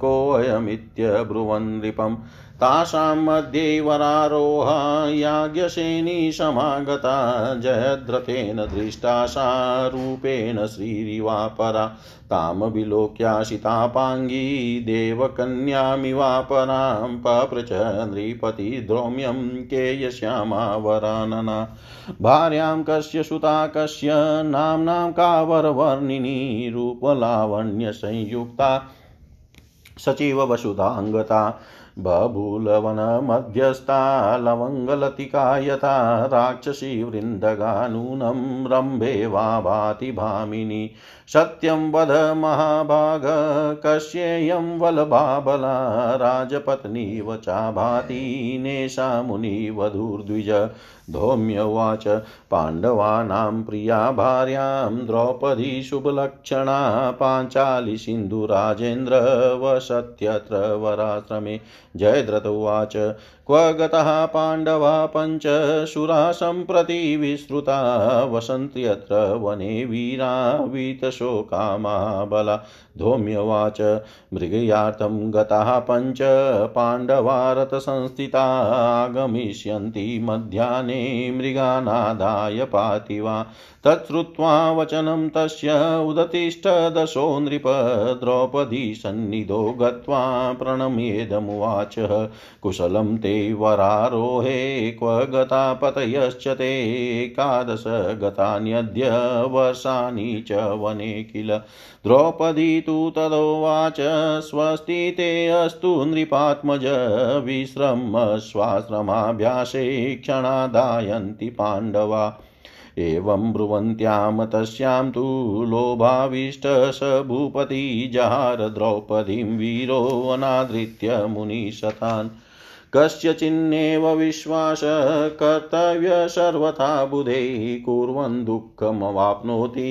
कोऽयमित्यब्रुवन् नृपम्। तासां मध्ये वरारोहा याज्ञसेनी समागता जयद्रथेन दृष्टा सा रूपेण श्रीरिवापरा तां विलोक्याशितापाङ्गी देवकन्यामिवापरां पप्रच नृपतिद्रौम्यं केयश्यामा वरानना भार्यां कस्य सुता कस्य नाम्नां कावरवर्णिनी रूपलावण्यसंयुक्ता सचिव वसुधाङ्गता बभूलवनमध्यस्था लवङ्गलतिका यथा राक्षसी वृन्दगा नूनं रम्भे वा भाति भामिनी सत्यं वद महाभाग, कस्येयं वलभाबला राजपत्नीव चाभाति नेषा मुनिवधूर्द्विज धौम्यवाच, पाण्डवानां प्रिया भार्यां, द्रौपदी शुभलक्षणा, पाञ्चाली वसत्यत्र वराश्रमे, जयद्रथ उवाच, क्व गतः पाण्डवा पञ्च शुरा सम्प्रति विश्रुता वसन्त्यत्र वने वीरा वीतशोकामाबला धौम्यवाच मृगयार्थं गताः पञ्च पाण्डवा रथसंस्थिता आगमिष्यन्ति मध्याह्ने मृगानादाय पातिवा तच्छ्रुत्वा वचनं तस्य उदतिष्ठदशो नृप द्रौपदी सन्निधो गत्वा प्रणम्येदमुवाच कुशलं ते वरारोहे क्व गता पतयश्च ते एकादश गतान्यद्य वर्षाणि च वने किल। द्रौपदी तु तदोवाच स्वस्ति ते अस्तु नृपात्मज विश्रम स्वाश्रमाभ्यासे क्षणादायन्ति पाण्डवा। एवं ब्रुवन्त्यां तस्यां तु लोभाविष्ट स भूपति द्रौपदीं वीरोऽनादृत्य मुनिशतान्। कस्यचिन्नेव विश्वास कर्तव्य सर्वथा बुधे कुर्वन् दुःखमवाप्नोति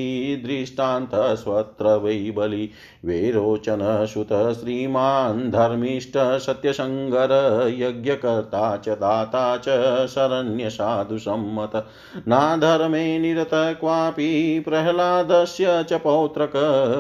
दृष्टान्तस्वत्र वै बलि वेरोचनसुतः श्रीमान् धर्मिष्ठ सत्यसङ्गर यज्ञकर्ता च दाता च शरण्यसाधुसम्मत। नाधर्मे निरत क्वापि प्रह्लादस्य च पौत्रक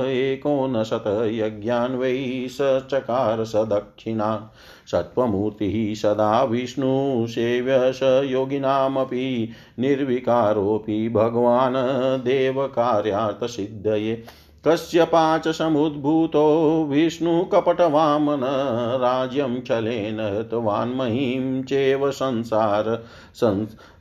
एकोनशतयज्ञान् वै स चकार स दक्षिणा सत्त्वमूर्तिः सदा विष्णुसेव्य स योगिनामपि निर्विकारोऽपि भगवान् देवकार्यार्थसिद्धये कस्यपाच समुद्भूतो विष्णुकपटवामन राज्यं छलेन हतवान्महीं चेव संसार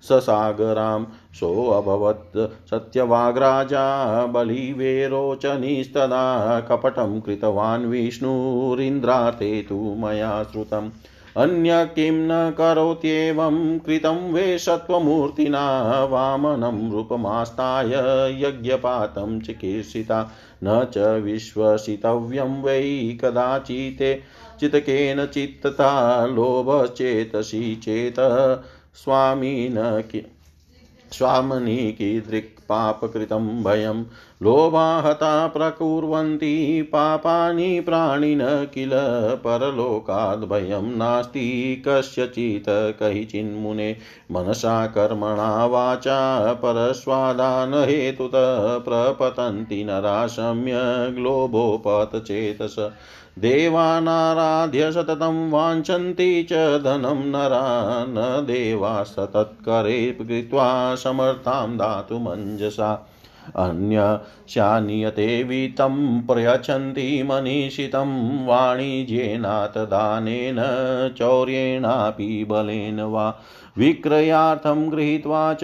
ससागरां सोऽभवत्। सत्यवाग्राजा बलिवेरोचनीस्तदा कपटं कृतवान् विष्णुरिन्द्राते तु मया श्रुतम्। अन्य किं न करोत्येवं कृतं वे सत्त्वमूर्तिना वामनं रूपमास्ताय यज्ञपातं चिकीर्षिता न च विश्वसितव्यं वै कदाचिते चितकेन चित्तता लोभश्चेतसि चेत स्वामिन स्वामनि कीदृक्पापकृतं भयं। लोभाहता प्रकुर्वन्ति, पापानि प्राणिन किल परलोकाद् भयं। नास्ति कस्यचित् कैचिन्मुने मनसा कर्मणा वाचा परस्वादानहेतुतः प्रपतन्ति नरा सम्यग् लोभोपतचेतस देवानाराध्य सततं वाञ्छन्ति च धनं नरा न देवा सतत्करे कृत्वा समर्थां दातुमञ्जसा अन्यशानियते वित्तं प्रयच्छन्ति मनीषितं वाणिज्येनाथ दानेन चौर्येणापि बलेन वा विक्रयार्थं गृहीत्वा च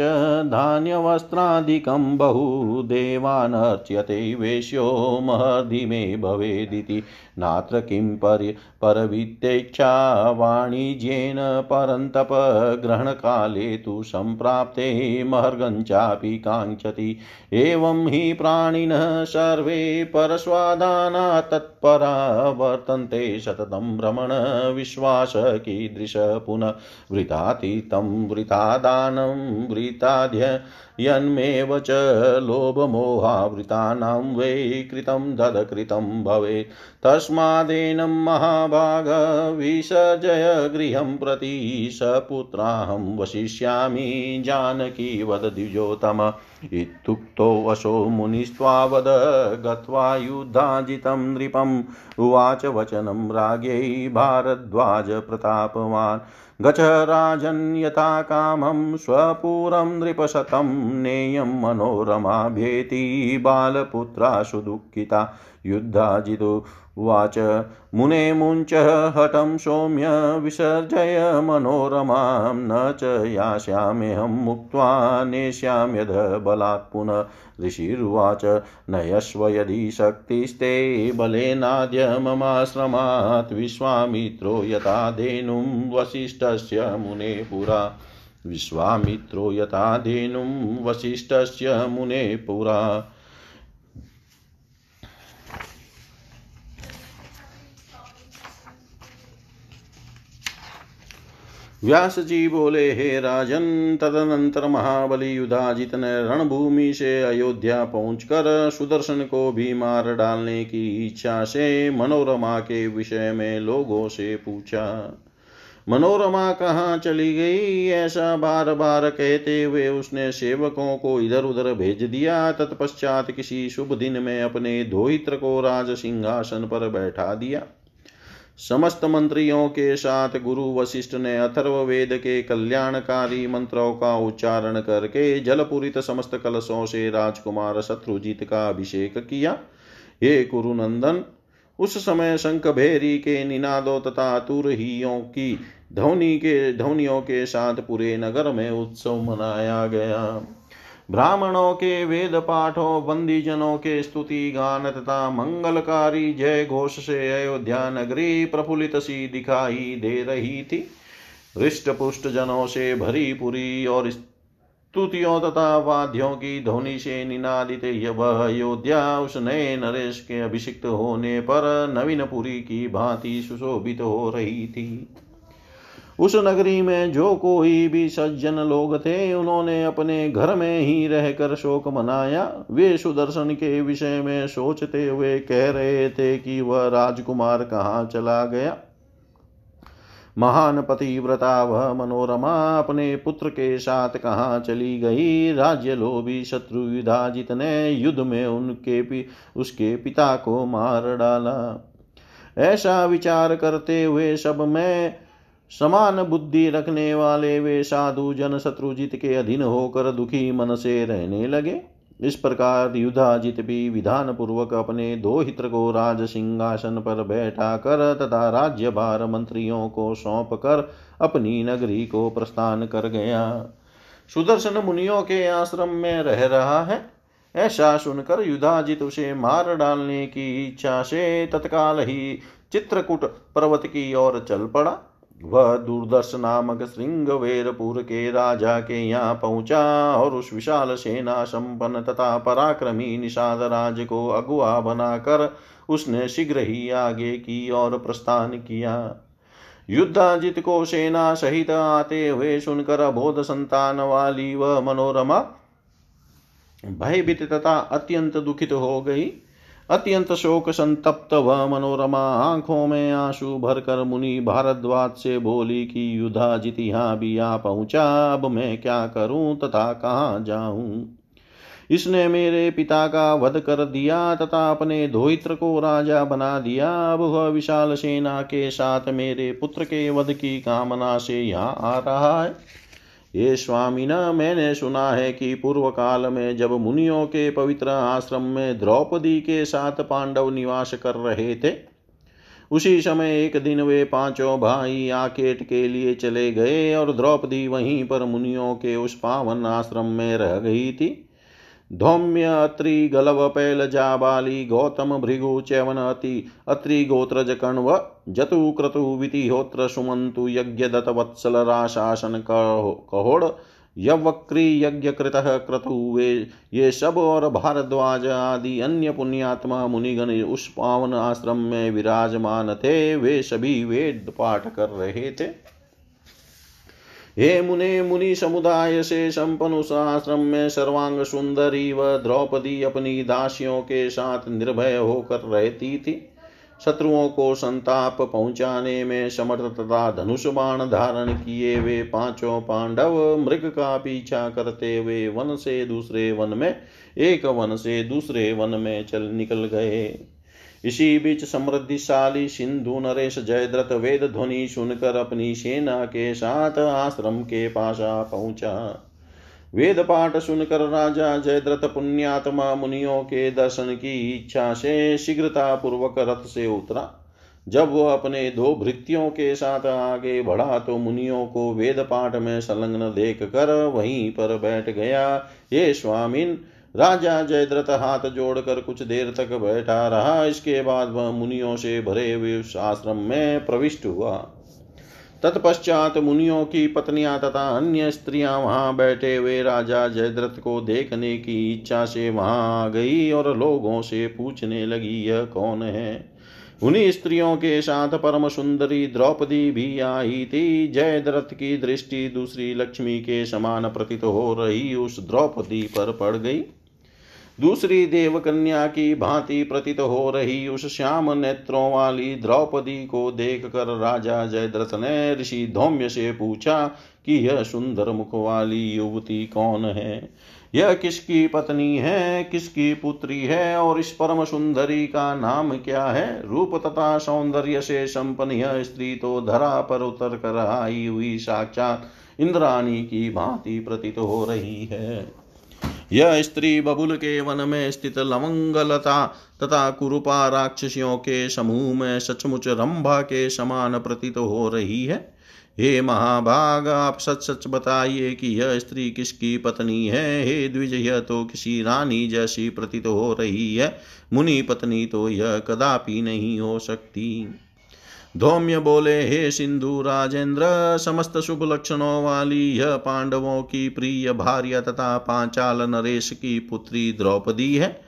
धान्यवस्त्रादिकं बहु देवानर्च्यते वेश्यो महर्धिमे भवेदिति। नात्र किं पर्य परवित्तेच्छा वाणिज्येन परन्तपग्रहणकाले तु सम्प्राप्ते महर्गञ्चापि काङ्क्षति। एवं हि प्राणिनः सर्वे परस्वादाना तत्परा वर्तन्ते सततं भ्रमण विश्वास कीदृश पुनः वृतातीतं वृतादानं वृताध्य यन्मेव च लोभमोहावृतानां वै कृतं ददकृतं भवेत्। तस्मादेनं महाभाग विसर्जय गृहं प्रति सपुत्राहं वसिष्यामि जानकी वद द्विजोतम। इत्युक्तो वशो मुनिस्त्वावद गत्वा युद्धाजितं नृपम्। उवाच वचनं राज्ञै भारद्वाज प्रतापवान्। गच राजन्यता कामं स्वपुरं नृपशतं नेयं मनोरमाभ्येति बालपुत्रासु दुःखिता युद्धाजितु उवाच। मुने मुञ्चः हठं सौम्य विसर्जय मनोरमां। न च यास्याम्यहं मुक्त्वा नेष्याम्यध बलात् पुनः। ऋषिरुवाच, नयस्व यदि शक्तिस्ते बलेनाद्य ममाश्रमात् विश्वामित्रो यथा धेनुं वसिष्ठस्य मुने पुरा। विश्वामित्रो यथा धेनुं वसिष्ठस्य मुने पुरा। व्यास जी बोले, हे राजन, तदनंतर महाबली युधाजित ने रणभूमि से अयोध्या पहुंचकर सुदर्शन को भी मार डालने की इच्छा से मनोरमा के विषय में लोगों से पूछा। मनोरमा कहाँ चली गई? ऐसा बार बार कहते हुए उसने सेवकों को इधर उधर भेज दिया। तत्पश्चात किसी शुभ दिन में अपने धोहित्र को राज सिंहासन पर बैठा दिया। समस्त मंत्रियों के साथ गुरु वशिष्ठ ने अथर्व वेद के कल्याणकारी मंत्रों का उच्चारण करके जलपूरित समस्त कलशों से राजकुमार शत्रुजीत का अभिषेक किया। हे कुरुनंदन, उस समय शंख भेरी के निनादों तथा तुरहियों की ध्वनि के, ध्वनियों के साथ पूरे नगर में उत्सव मनाया गया। ब्राह्मणों के वेद पाठों बंदी जनों के स्तुति गान तथा मंगलकारी जय घोष से अयोध्या नगरी प्रफुल्लित सी दिखाई दे रही थी। हृष्ट पुष्ट जनों से भरी पुरी और स्तुतियों तथा वाद्यों की ध्वनि से निनादित यह अयोध्या, उस नए नरेश के अभिषिक्त होने पर नवीनपुरी की भांति सुशोभित हो रही थी। उस नगरी में जो कोई भी सज्जन लोग थे उन्होंने अपने घर में ही रहकर शोक मनाया। वे सुदर्शन के विषय में सोचते हुए कह रहे थे कि वह राजकुमार कहाँ चला गया। महान पतिव्रता वह मनोरमा अपने पुत्र के साथ कहाँ चली गई। राज्य लोभी शत्रु युधाजित ने युद्ध में उनके पि, उसके पिता को मार डाला। ऐसा विचार करते हुए सब में समान बुद्धि रखने वाले वे साधु जन शत्रुजित के अधीन होकर दुखी मन से रहने लगे। इस प्रकार युधाजित भी विधान पूर्वक अपने दो हित्र को राज सिंहासन पर बैठा कर तथा राज्य भार मंत्रियों को सौंप कर अपनी नगरी को प्रस्थान कर गया। सुदर्शन मुनियों के आश्रम में रह रहा है। ऐसा सुनकर युधाजित उसे मार डालने की इच्छा से तत्काल ही चित्रकूट पर्वत की ओर चल पड़ा। वह दूरदर्श नामक श्रृंगवेरपुर के राजा के यहाँ पहुँचा और उस विशाल सेना संपन्न तथा पराक्रमी निषाद राज को अगुआ बनाकर उसने शीघ्र ही आगे की और प्रस्थान किया। युद्धाजित को सेना सहित आते हुए सुनकर बोध संतान वाली वह मनोरमा भयभीत तथा अत्यंत दुखित हो गई। अत्यंत शोक संतप्त व मनोरमा आँखों में आँसू भरकर मुनि भारद्वाज से बोली कि युद्धाजित यहाँ भी आ पहुँचा, अब मैं क्या करूँ तथा कहाँ जाऊँ? इसने मेरे पिता का वध कर दिया तथा अपने धोत्र को राजा बना दिया। अब वह विशाल सेना के साथ मेरे पुत्र के वध की कामना से यहाँ आ रहा है। स्वामी, न मैंने सुना है कि पूर्व काल में जब मुनियों के पवित्र आश्रम में द्रौपदी के साथ पांडव निवास कर रहे थे, उसी समय एक दिन वे पाँचों भाई आकेट के लिए चले गए और द्रौपदी वहीं पर मुनियों के उस पावन आश्रम में रह गई थी। धौम्य अत्रि गलव पैल जाबाली, गौतम भृगु चैवन अति अत्रि गोत्रज कण्व, जतु क्रतु वितिहोत्र सुमंतु यज्ञ दत्त वत्सल राशासन कहोड़, यवक्री यज्ञ कृत क्रतु वे, ये सब और भारद्वाज आदि अन्य पुण्यात्मा मुनिगण उस पावन आश्रम में विराजमान थे, वे सभी वेद पाठ कर रहे थे। हे मुने मुनि समुदाय से संपन्न उस आश्रम में सर्वांग सुंदरी व द्रौपदी अपनी दासियों के साथ निर्भय होकर रहती थी। शत्रुओं को संताप पहुँचाने में समर्थ तथा धनुष बाण धारण किए वे पाँचों पांडव मृग का पीछा करते हुए वन से दूसरे वन में, एक वन से दूसरे वन में चल निकल गए। इसी बीच समृद्धिशाली सिंधु नरेश जयद्रथ वेद ध्वनि सुनकर अपनी सेना के साथ आश्रम के पास पहुँचा। वेद पाठ सुनकर राजा जयद्रथ पुण्यात्मा मुनियों के दर्शन की इच्छा से शीघ्रता पूर्वक रथ से उतरा। जब वह अपने दो भृत्यों के साथ आगे बढ़ा तो मुनियों को वेद पाठ में संलग्न देख कर वहीं पर बैठ गया। ये स्वामिन राजा जयद्रथ हाथ जोड़कर कुछ देर तक बैठा रहा। इसके बाद वह मुनियों से भरे हुए आश्रम में प्रविष्ट हुआ। तत्पश्चात मुनियों की पत्नियाँ तथा अन्य स्त्रियाँ वहाँ बैठे हुए राजा जयद्रथ को देखने की इच्छा से वहाँ आ गई और लोगों से पूछने लगी, यह कौन है? उन्हीं स्त्रियों के साथ परम सुंदरी द्रौपदी भी आई थी। जयद्रथ की दृष्टि दूसरी लक्ष्मी के समान प्रतीत हो रही उस द्रौपदी पर पड़ गई। दूसरी देवकन्या की भांति प्रतीत हो रही उस श्याम नेत्रों वाली द्रौपदी को देख कर राजा जयद्रथ ने ऋषि धौम्य से पूछा कि यह सुंदर मुख वाली युवती कौन है? यह किसकी पत्नी है, किसकी पुत्री है और इस परम सुंदरी का नाम क्या है? रूप तथा सौंदर्य से संपन्न यह स्त्री तो धरा पर उतर कर आई हुई साक्षात इंद्राणी की भांति प्रतीत हो रही है। यह स्त्री बबुल के वन में स्थित लवंगलता तथा कुरुपा राक्षसियों के समूह में सचमुच रंभा के समान प्रतीत हो रही है। हे महाभाग, आप सच सच बताइए कि यह स्त्री किसकी पत्नी है? हे द्विज, यह तो किसी रानी जैसी प्रतीत हो रही है। मुनि पत्नी तो यह कदापि नहीं हो सकती। धौम्य बोले, हे सिंधु राजेंद्र, समस्त शुभ लक्षणों वाली यह पांडवों की प्रिय भार्य तथा पांचाल नरेश की पुत्री द्रौपदी है।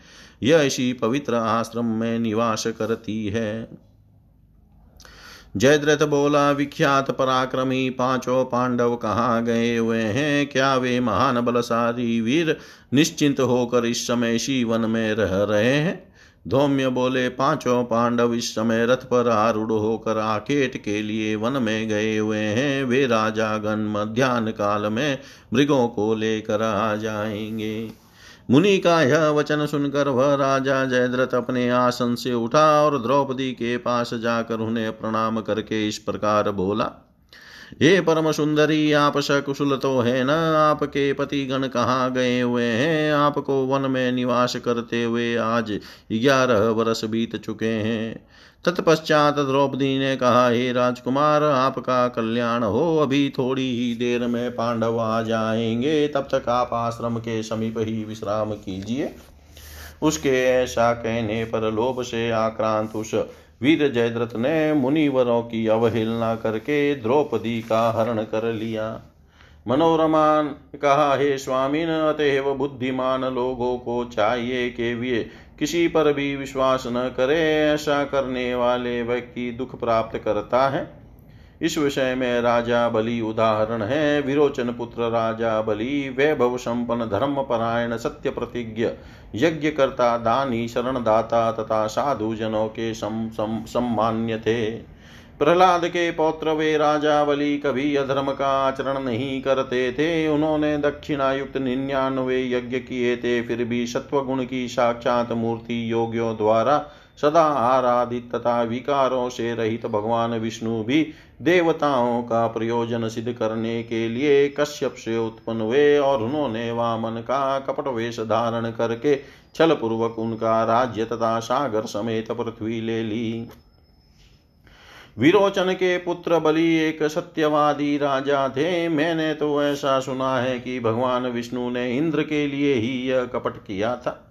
यह इसी पवित्र आश्रम में निवास करती है। जयद्रथ बोला, विख्यात पराक्रमी पाँचों पांडव कहाँ गए हुए हैं? क्या वे महान बलशाली वीर निश्चिंत होकर इस समय इसी वन में रह रहे हैं? धौम्य बोले, पाँचों पांडव इस समय रथ पर आरूढ़ होकर आकेट के लिए वन में गए हुए हैं। वे राजा गण मध्यान्ह काल में मृगों को लेकर आ जाएँगे। मुनि का यह वचन सुनकर वह राजा जयद्रथ अपने आसन से उठा और द्रौपदी के पास जाकर उन्हें प्रणाम करके इस प्रकार बोला हे परम सुंदरी आप सकुशल तो है न? आपके पति गण कहाँ गए हुए हैं? आपको वन में निवास करते हुए आज ग्यारह वर्ष बीत चुके हैं। तत्पश्चात द्रौपदी ने कहा, हे राजकुमार, आपका कल्याण हो। अभी थोड़ी ही देर में पांडव आ जाएँगे। तब तक आप आश्रम के समीप ही विश्राम कीजिए। उसके ऐसा कहने पर लोभ से आक्रांत उस वीर जयद्रथ ने मुनिवरों की अवहेलना करके द्रौपदी का हरण कर लिया। मनोरमान कहा, हे स्वामीन अतएव बुद्धिमान लोगों को चाहिए के वे किसी पर भी विश्वास न करे। ऐसा करने वाले व्यक्ति दुख प्राप्त करता है। इस विषय में राजा बलि उदाहरण है। विरोचन पुत्र राजा बलि वैभव संपन्न धर्म परायण सत्य प्रतिज्ञ यज्ञ करता दानी शरणदाता तथा साधु जनों के सम, सम, सम्मान्य थे। प्रहलाद के पौत्र वे राजा बलि कभी अधर्म का आचरण नहीं करते थे। उन्होंने दक्षिणायुक्त निन्यानवे यज्ञ किए थे। फिर भी सत्वगुण की साक्षात मूर्ति योगियों द्वारा सदा आराधित तथा विकारों से रहित भगवान विष्णु भी देवताओं का प्रयोजन सिद्ध करने के लिए कश्यप से उत्पन्न हुए और उन्होंने वामन का कपट वेश धारण करके छल पूर्वक उनका राज्य तथा सागर समेत पृथ्वी ले ली। विरोचन के पुत्र बलि एक सत्यवादी राजा थे। मैंने तो ऐसा सुना है कि भगवान विष्णु ने इंद्र के लिए ही यह कपट किया था।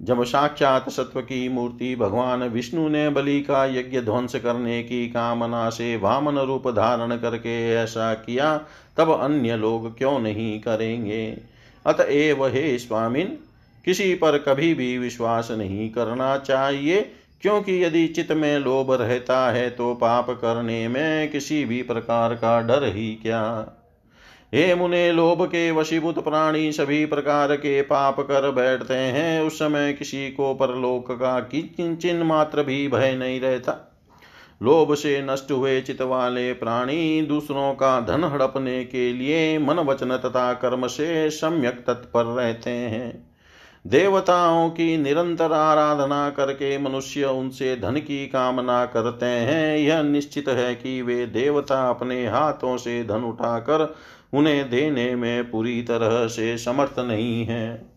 जब साक्षात सत्व की मूर्ति भगवान विष्णु ने बलि का यज्ञ ध्वंस करने की कामना से वामन रूप धारण करके ऐसा किया, तब अन्य लोग क्यों नहीं करेंगे? अतएव हे स्वामिन, किसी पर कभी भी विश्वास नहीं करना चाहिए, क्योंकि यदि चित्त में लोभ रहता है तो पाप करने में किसी भी प्रकार का डर ही क्या? हे मुने लोभ के वशीभूत प्राणी, सभी प्रकार के पाप कर बैठते हैं। उस समय किसी को परलोक का किंचन मात्र भी भय नहीं रहता। लोभ से नष्ट हुए चित वाले प्राणी दूसरों का धन हड़पने के लिए मन वचन तथा कर्म से सम्यक तत्पर रहते हैं। देवताओं की निरंतर आराधना करके मनुष्य उनसे धन की कामना करते हैं। यह निश्चित है कि वे देवता अपने हाथों से धन उठाकर उन्हें देने में पूरी तरह से समर्थ नहीं है।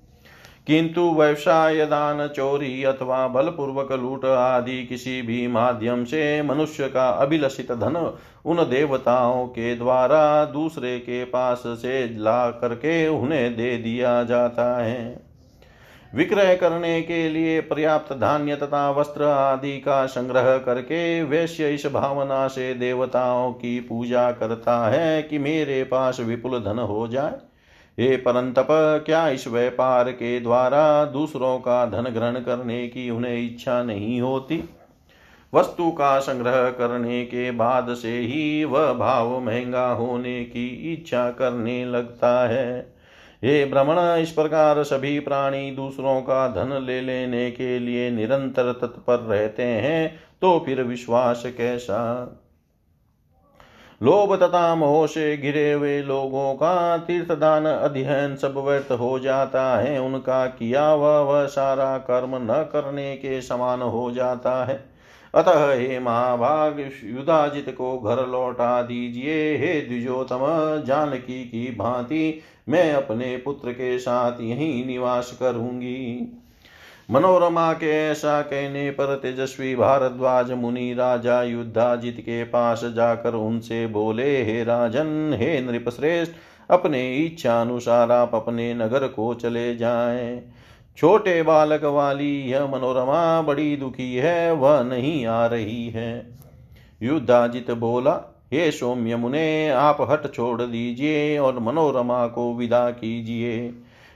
किंतु व्यवसाय, दान, चोरी अथवा बलपूर्वक लूट आदि किसी भी माध्यम से मनुष्य का अभिलषित धन उन देवताओं के द्वारा दूसरे के पास से ला करके उन्हें दे दिया जाता है। विक्रय करने के लिए पर्याप्त धान्य तथा वस्त्र आदि का संग्रह करके वैश्य इस भावना से देवताओं की पूजा करता है कि मेरे पास विपुल धन हो जाए। हे परंतप, क्या इस व्यापार के द्वारा दूसरों का धन ग्रहण करने की उन्हें इच्छा नहीं होती? वस्तु का संग्रह करने के बाद से ही वह भाव महँगा होने की इच्छा करने लगता है। हे भ्रमण इस प्रकार सभी प्राणी दूसरों का धन ले लेने के लिए निरंतर तत्पर रहते हैं तो फिर विश्वास कैसा? लोभ तथा मोह से घिरे हुए लोगों का तीर्थदान अध्ययन सब व्यर्थ हो जाता है। उनका किया हुआ वह सारा कर्म न करने के समान हो जाता है। अतः हे महाभाग युधाजित को घर लौटा दीजिए। हे द्विजोतम जानकी की भांति मैं अपने पुत्र के साथ यहीं निवास करूँगी। मनोरमा के ऐसा कहने पर तेजस्वी भारद्वाज मुनि राजा युद्धाजित के पास जाकर उनसे बोले, हे राजन, हे नृपश्रेष्ठ, अपने इच्छा अनुसार आप अपने नगर को चले जाएँ। छोटे बालक वाली यह मनोरमा बड़ी दुखी है, वह नहीं आ रही है। युद्धाजित बोला, हे सौम्य मुने, आप हट छोड़ दीजिए और मनोरमा को विदा कीजिए।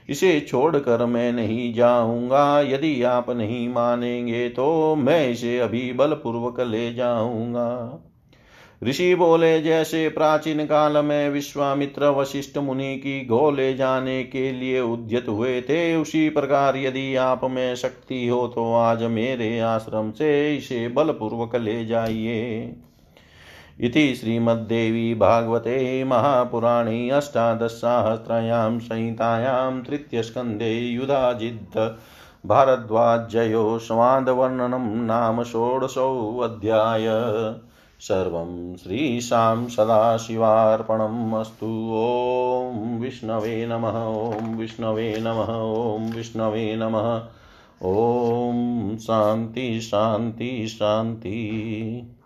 इसे छोड़कर मैं नहीं जाऊँगा, यदि आप नहीं मानेंगे तो मैं इसे अभी बलपूर्वक ले जाऊँगा। ऋषि बोले, जैसे प्राचीन काल में विश्वामित्र वशिष्ठ मुनि की गो ले जाने के लिए उद्यत हुए थे, उसी प्रकार यदि आप में शक्ति हो तो आज मेरे आश्रम से इसे बलपूर्वक ले जाइए। इति श्रीमद्देवी भागवते महापुराणे अष्टादशसाहस्रयां संहितायां तृतीयस्कन्धे युधाजिद् भारद्वाजयो संवादवर्णनं नाम षोडशोऽध्याय। सर्वं श्रीशां सदाशिवार्पणम् अस्तु। ॐ विष्णवे नमः, ॐ विष्णवे नमः, ॐ विष्णवे नमः। ॐ शान्ति शान्ति शान्ति।